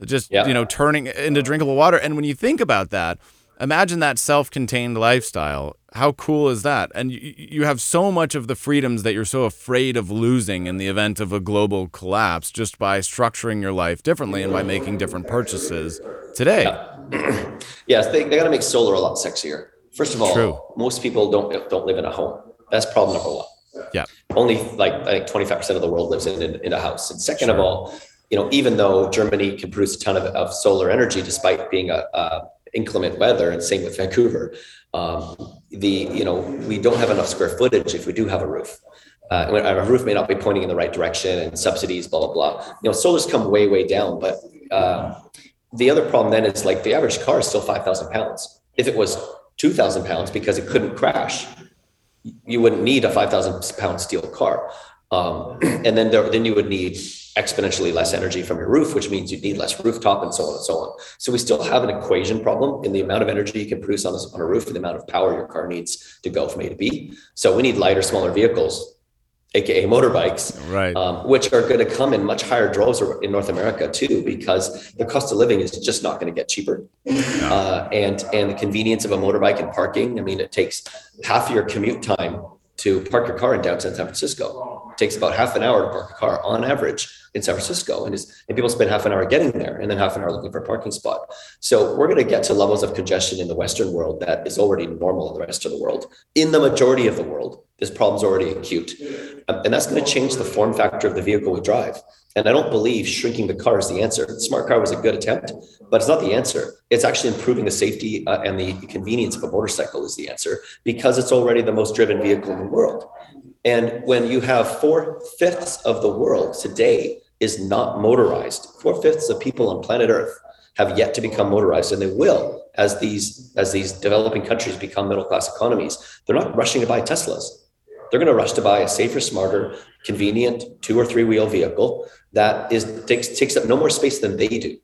just you know turning into drinkable water. And when you think about that imagine that self-contained lifestyle how cool is that and you, you have so much of the freedoms that you're so afraid of losing in the event of a global collapse just by structuring your life differently and by making different purchases today yeah. [clears throat] yes they, they got to make solar a lot sexier first of all True. most people don't don't live in a home that's problem number one yeah only like i think 25% of the world lives in, in, in a house and second sure. of all you know even though germany can produce a ton of, of solar energy despite being a, a inclement weather, and same with Vancouver. Um, the you know we don't have enough square footage if we do have a roof. Uh, a roof may not be pointing in the right direction, and subsidies, blah blah blah. You know, solars come way way down, but uh, the other problem then is like the average car is still five thousand pounds. If it was two thousand pounds because it couldn't crash, you wouldn't need a five thousand pound steel car. Um, [clears throat] and then there, then you would need exponentially less energy from your roof, which means you need less rooftop and so on and so on. So we still have an equation problem in the amount of energy you can produce on, this, on a roof and the amount of power your car needs to go from A to B. So we need lighter, smaller vehicles, aka motorbikes, right? Um, which are going to come in much higher droves in North America too, because the cost of living is just not going to get cheaper, uh, and and the convenience of a motorbike and parking. I mean, it takes half your commute time to park your car in downtown San Francisco. It takes about half an hour to park a car on average in San Francisco, and, is, and people spend half an hour getting there and then half an hour looking for a parking spot. So we're going to get to levels of congestion in the Western world that is already normal in the rest of the world. In the majority of the world, this problem's already acute, um, and that's going to change the form factor of the vehicle we drive. And I don't believe shrinking the car is the answer. Smart car was a good attempt, but it's not the answer. It's actually improving the safety uh, and the convenience of a motorcycle is the answer because it's already the most driven vehicle in the world. And when you have four fifths of the world today is not motorized, four fifths of people on planet Earth have yet to become motorized, and they will as these as these developing countries become middle class economies. They're not rushing to buy Teslas. They're going to rush to buy a safer, smarter, convenient two or three wheel vehicle that is takes takes up no more space than they do.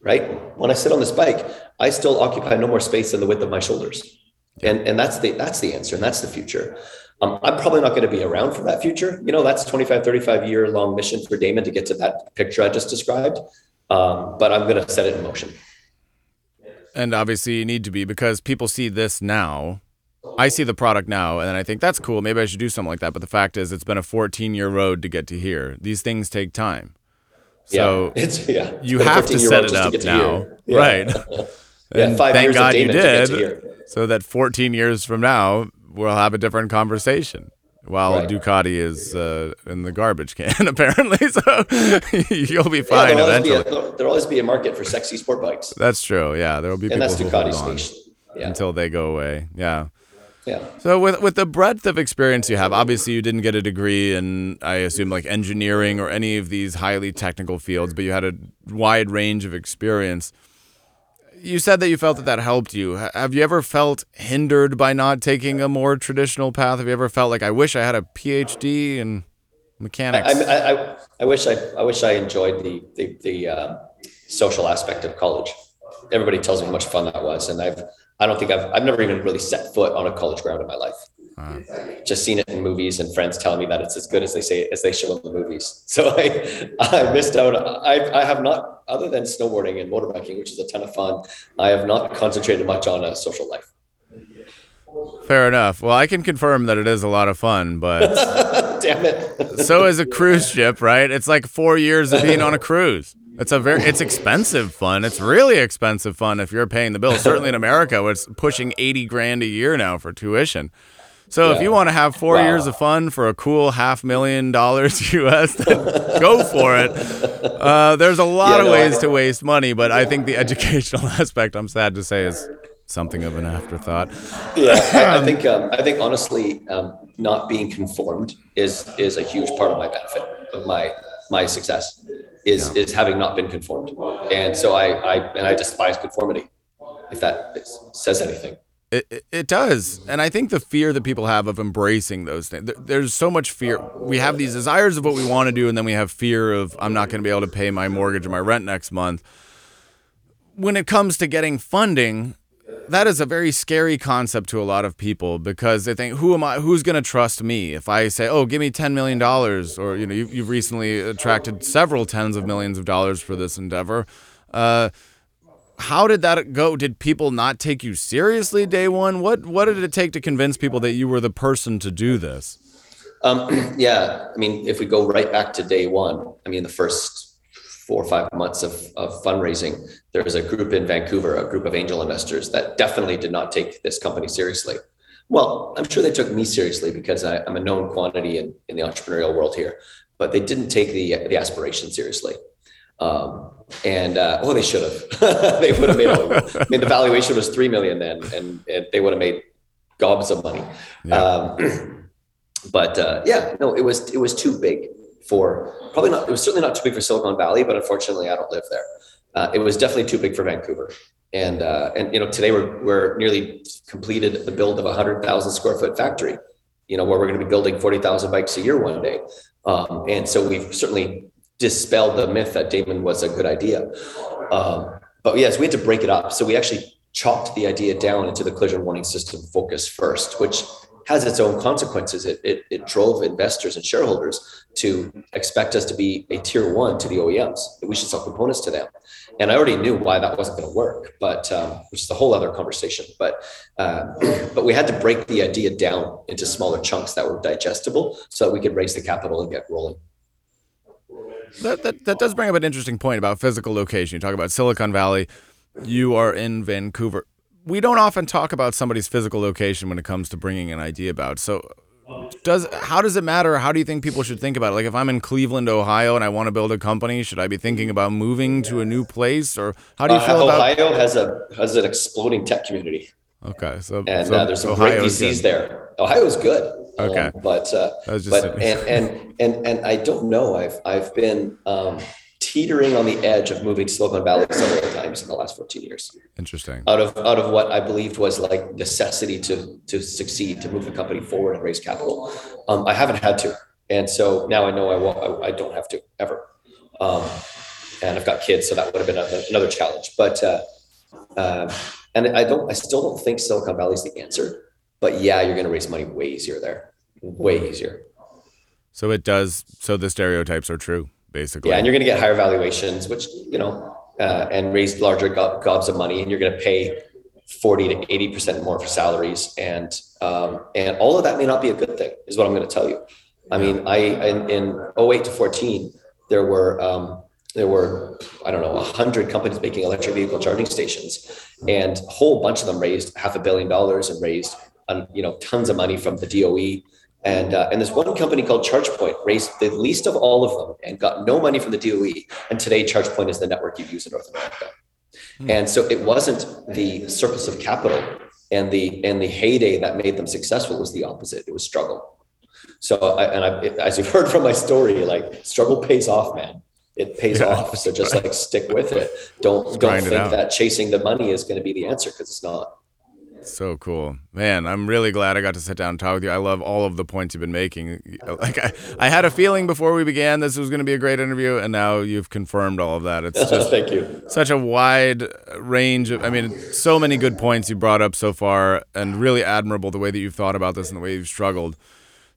Right? When I sit on this bike, I still occupy no more space than the width of my shoulders, and and that's the that's the answer, and that's the future. Um, I'm probably not going to be around for that future. You know, that's 25, 35 year long mission for Damon to get to that picture I just described. Um, but I'm going to set it in motion. And obviously, you need to be because people see this now. I see the product now, and I think that's cool. Maybe I should do something like that. But the fact is, it's been a 14 year road to get to here. These things take time. So [laughs] yeah, it's, yeah. you have to set it up now. [laughs] Yeah. Right. [laughs] yeah, and five thank years God you Damon to to did. So that 14 years from now, we'll have a different conversation. While Right. Ducati is uh, in the garbage can, apparently, so you'll be Yeah, fine there'll, always be eventually. a, there'll always be a market for sexy sport bikes, That's true. Yeah, there will be and people that's who hold Ducati's on niche. Yeah, until they go away. Yeah. Yeah. So with with the breadth of experience you have, obviously you didn't get a degree in I assume like engineering or any of these highly technical fields, but you had a wide range of experience. You said that you felt that that helped you. Have you ever felt hindered by not taking a more traditional path? Have you ever felt like I wish I had a PhD in mechanics? I, I, I, I wish I, I wish I enjoyed the the, the um, social aspect of college. Everybody tells me how much fun that was, and I've I don't think I've I've never even really set foot on a college ground in my life. Just seen it in movies and friends telling me that it's as good as they say as they show in the movies. So I [laughs] I missed out. I I have not other than snowboarding and motorbiking, which is a ton of fun. I have not concentrated much on a social life. Fair enough. Well, I can confirm that it is a lot of fun, but [laughs] Damn it. so is a cruise ship, right? It's like four years of being on a [laughs] cruise. It's a very it's expensive fun. It's really expensive fun if you're paying the bill. [laughs] Certainly in America, it's pushing eighty grand a year now for tuition. So if you want to have four Wow. years of fun for a cool half million dollars [laughs] US, then go for it. Uh, there's a lot Yeah, of no, ways to waste money, but I think the [laughs] educational aspect, I'm sad to say, is something of an afterthought. Yeah, I, I think um, I think honestly, um, not being conformed is is a huge part of my benefit of my my success is is having not been conformed, and so I I and I despise conformity, if that says anything. It, it, does. And I think the fear that people have of embracing those things, there, there's so much fear. We have these desires of what we want to do, and then we have fear of, I'm not going to be able to pay my mortgage or my rent next month. When it comes to getting funding, that is a very scary concept to a lot of people because they think, who am I? Who's going to trust me if I say, "Oh, give me ten million dollars," or you know, you've, you've recently attracted several tens of millions of dollars for this endeavor. Uh, how did that go? Did people not take you seriously day one? What what did it take to convince people that you were the person to do this? Um, [clears throat] yeah, I mean, if we go right back to day one, I mean, the first four or five months of, of fundraising, there was a group in Vancouver, a group of angel investors that definitely did not take this company seriously. Well, I'm sure they took me seriously because I, I'm a known quantity in, in the entrepreneurial world here, but they didn't take the the aspiration seriously. Um, and uh, oh, they should have. [laughs] they would have made. A, I mean, the valuation was three million then, and, and they would have made gobs of money. Yeah. Um, [clears throat] but uh, yeah, no, it was it was too big for probably not. It was certainly not too big for Silicon Valley, but unfortunately, I don't live there. Uh, it was definitely too big for Vancouver. And uh, and you know, today we're we're nearly completed the build of a hundred thousand square foot factory. You know, where we're going to be building forty thousand bikes a year one day. Um, and so we've certainly dispelled the myth that Damon was a good idea. Um, but yes, we had to break it up. So we actually chopped the idea down into the collision warning system focus first, which has its own consequences. It, it, it drove investors and shareholders to expect us to be a tier one to the OEMs, that we should sell components to them. And I already knew why that wasn't going to work, but um, which is a whole other conversation. But uh, [clears throat] but we had to break the idea down into smaller chunks that were digestible, so that we could raise the capital and get rolling. That, that that does bring up an interesting point about physical location. You talk about Silicon Valley. You are in Vancouver. We don't often talk about somebody's physical location when it comes to bringing an idea about. So, does how does it matter? How do you think people should think about it? Like if I'm in Cleveland, Ohio, and I want to build a company, should I be thinking about moving to a new place, or how do you Uh, feel about? Ohio has a has an exploding tech community, Okay, so, and so uh, there's some Ohio great VCs good. there. Ohio is good. Okay. Um, but uh, just but and, and and and I don't know. I've I've been um, teetering on the edge of moving to Silicon Valley several times in the last 14 years. Interesting. Out of out of what I believed was like necessity to to succeed, to move the company forward and raise capital. Um, I haven't had to, and so now I know I won't. I, I don't have to ever. Um, and I've got kids, so that would have been another, another challenge. But uh, um, and I don't. I still don't think Silicon Valley is the answer. But yeah, you're going to raise money way easier there, way easier. So it does. So the stereotypes are true, basically. Yeah, and you're going to get higher valuations, which you know, uh, and raise larger go- gobs of money, and you're going to pay forty to eighty percent more for salaries, and um, and all of that may not be a good thing, is what I'm going to tell you. I mean, I in, in 08 to 14, there were um, there were I don't know hundred companies making electric vehicle charging stations, and a whole bunch of them raised half a billion dollars and raised um, you know tons of money from the DOE. And uh, and this one company called ChargePoint raised the least of all of them and got no money from the DOE. And today, ChargePoint is the network you use in North America. And so it wasn't the surplus of capital and the and the heyday that made them successful was the opposite. It was struggle. So I, and I, as you've heard from my story, like struggle pays off, man. It pays Yeah. off. So just like stick with it. Don't don't think that chasing the money is going to be the answer because it's not. So cool, man! I'm really glad I got to sit down and talk with you. I love all of the points you've been making. [laughs] Like I, I had a feeling before we began this was going to be a great interview, and now you've confirmed all of that. It's [laughs] just Thank you. such a wide range of. I mean, so many good points you brought up so far, and really admirable the way that you've thought about this and the way you've struggled.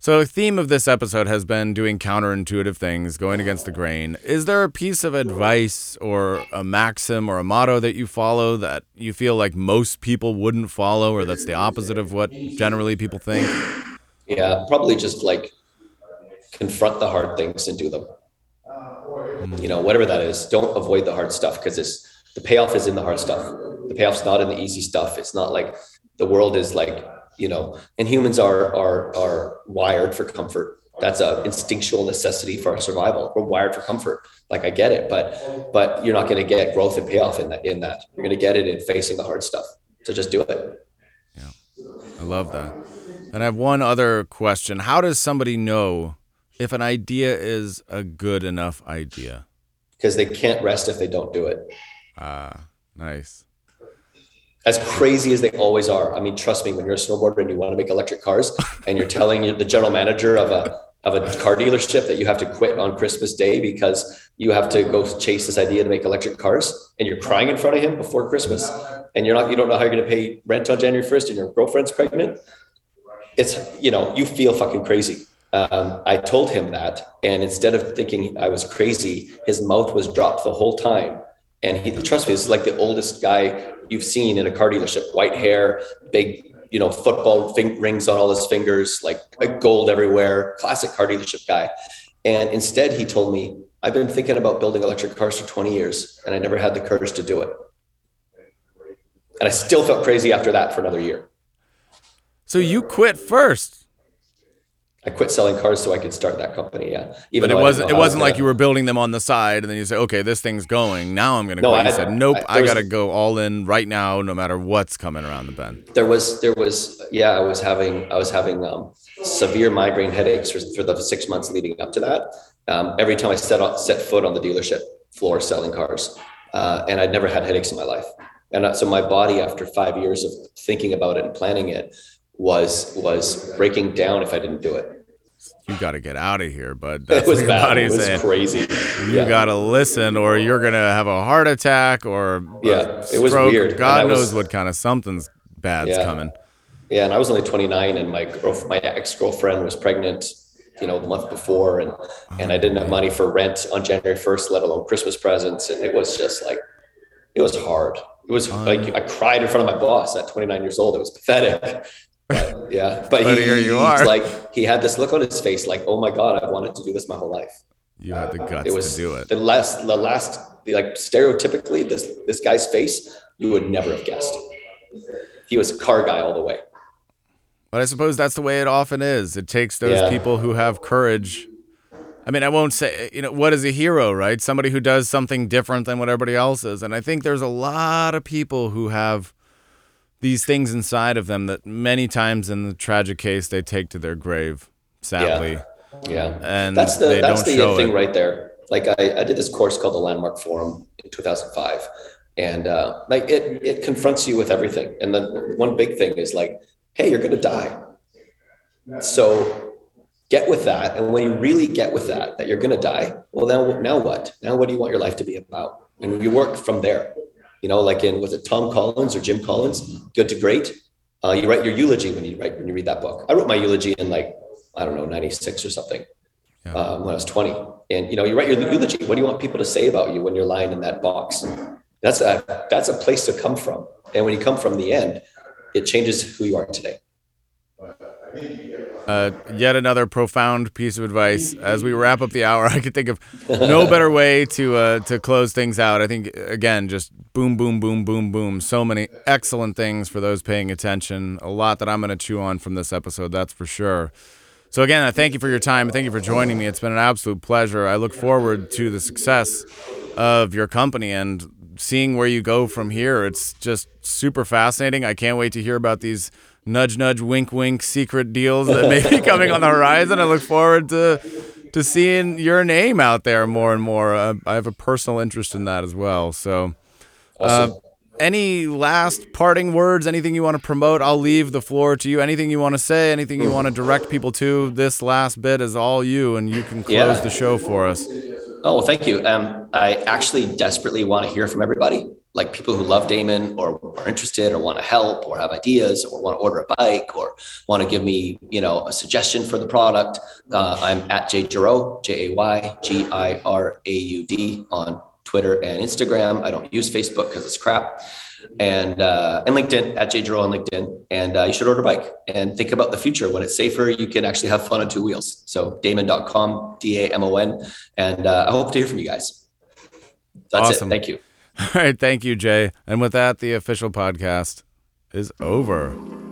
So, the theme of this episode has been doing counterintuitive things, going against the grain. Is there a piece of advice or a maxim or a motto that you follow that you feel like most people wouldn't follow, or that's the opposite of what generally people think? Yeah, probably just like confront the hard things and do them. Hmm. You know, whatever that is, don't avoid the hard stuff because it's the payoff is in the hard stuff. The payoff's not in the easy stuff. It's not like the world is like, you know, and humans are are are wired for comfort. That's a instinctual necessity for our survival. We're wired for comfort. Like I get it, but but you're not going to get growth and payoff in that in that. You're going to get it in facing the hard stuff. So just do it. Yeah, I love that. And I have one other question. How does somebody know if an idea is a good enough idea? because they can't rest if they don't do it. Ah, nice. As crazy as they always are. I mean, trust me, when you're a snowboarder and you want to make electric cars and you're telling the general manager of a of a car dealership that you have to quit on Christmas Day because you have to go chase this idea to make electric cars and you're crying in front of him before Christmas and you're not you don't know how you're going to pay rent on January 1st and your girlfriend's pregnant. It's you know, you feel fucking crazy. Um, I told him that, and instead of thinking I was crazy, his mouth was dropped the whole time. And he, trust me, this is like the oldest guy you've seen in a car dealership. White hair, big, you know, football fin- rings on all his fingers, like like gold everywhere. Classic car dealership guy. And instead, he told me, "I've been thinking about building electric cars for 20 years, and I never had the courage to do it." And I still felt crazy after that for another year. So you quit first, I quit selling cars so I could start that company. Yeah, but it though I didn't wasn't. It how I was wasn't like you were building them on the side, and then you say, "Okay, this thing's going. Now I'm going to No, quit." You I- said, "Nope, I- I, got to go all in right now, no matter what's coming around the bend." there was there was yeah i was having i was having um, severe migraine headaches for, for the six months leading up to that um, every time i set on, set foot on the dealership floor selling cars uh, and i'd never had headaches in my life and uh, so my body after five years of thinking about it and planning it was was breaking down if i didn't do it You got to get out of here, but it was bad it was saying. crazy You yeah. got to listen, or you're going to have a heart attack, or Yeah, it was weird, God was- knows what kind of something's bad's Yeah. coming. Yeah, and I was only 29, and my girl, my ex girlfriend was pregnant, you know, the month before, and oh, and I didn't have money for rent on January 1st, let alone Christmas presents, and it was just like, it was hard. It was oh, like I cried in front of my boss at 29 years old. It was pathetic. But, yeah, [laughs] but, But he, here you are. like he had this look on his face, like, oh my god, I've wanted to do this my whole life. You had the guts It was to do it. the last, the last, like stereotypically, this this guy's face, you would never have guessed. He was a car guy all the way. But I suppose that's the way it often is. It takes those Yeah. people who have courage. I mean, I won't say, you know, what is a hero, right? Somebody who does something different than what everybody else is. And I think there's a lot of people who have these things inside of them that many times in the tragic case they take to their grave, sadly. Yeah. Yeah. And that's the they that's don't the show thing it. right there. Like I, I did this course called the Landmark Forum in 2005, and uh, like it it confronts you with everything. And then one big thing is like, hey, you're gonna die. So get with that, and when you really get with that, that you're gonna die, well, now now what? Now what do you want your life to be about? And you work from there. You know, like in was it Tom Collins or Jim Collins? Good to great. Uh, you write your eulogy when you write when you read that book. I wrote my eulogy in like I don't know 96 or something Yeah. um, when I was 20. And you know, you write your eulogy. What do you want people to say about you when you're lying in that box? That's a that's a place to come from. And when you come from the end, it changes who you are today. Uh, yet another profound piece of advice. As we wrap up the hour, [laughs] I could think of no better way to uh, to close things out. I think again, just boom, boom, boom, boom, boom. So many excellent things for those paying attention. A lot that I'm going to chew on from this episode, that's for sure. So again, I thank you for your time. Thank you for joining me. It's been an absolute pleasure. I look forward to the success of your company and seeing where you go from here. It's just super fascinating. I can't wait to hear about these nudge, nudge, wink, wink secret deals that may be [laughs] coming on the horizon. I look forward to to seeing your name out there more and more. Uh, I have a personal interest in that as well. So. Uh, Awesome. any last parting words? Anything you want to promote? I'll leave the floor to you. Anything you want to say? Anything you want to direct people to? This last bit is all you, and you can close Yeah. the show for us. Oh, well, thank you. Um, I actually desperately want to hear from everybody, like people who love Damon or are interested or want to help or have ideas or want to order a bike or want to give me, you know, a suggestion for the product. Uh, I'm at Jay Giraud, J A Y G I R A U D on Twitter and Instagram. I don't use Facebook because it's crap. And uh, and LinkedIn at Jay Giraud on LinkedIn. And uh, you should order a bike and think about the future. When it's safer, you can actually have fun on two wheels. So Damon.com, D A M O N. And uh, I hope to hear from you guys. That's Awesome. it. Thank you. All right, thank you, Jay. And with that, the official podcast is over.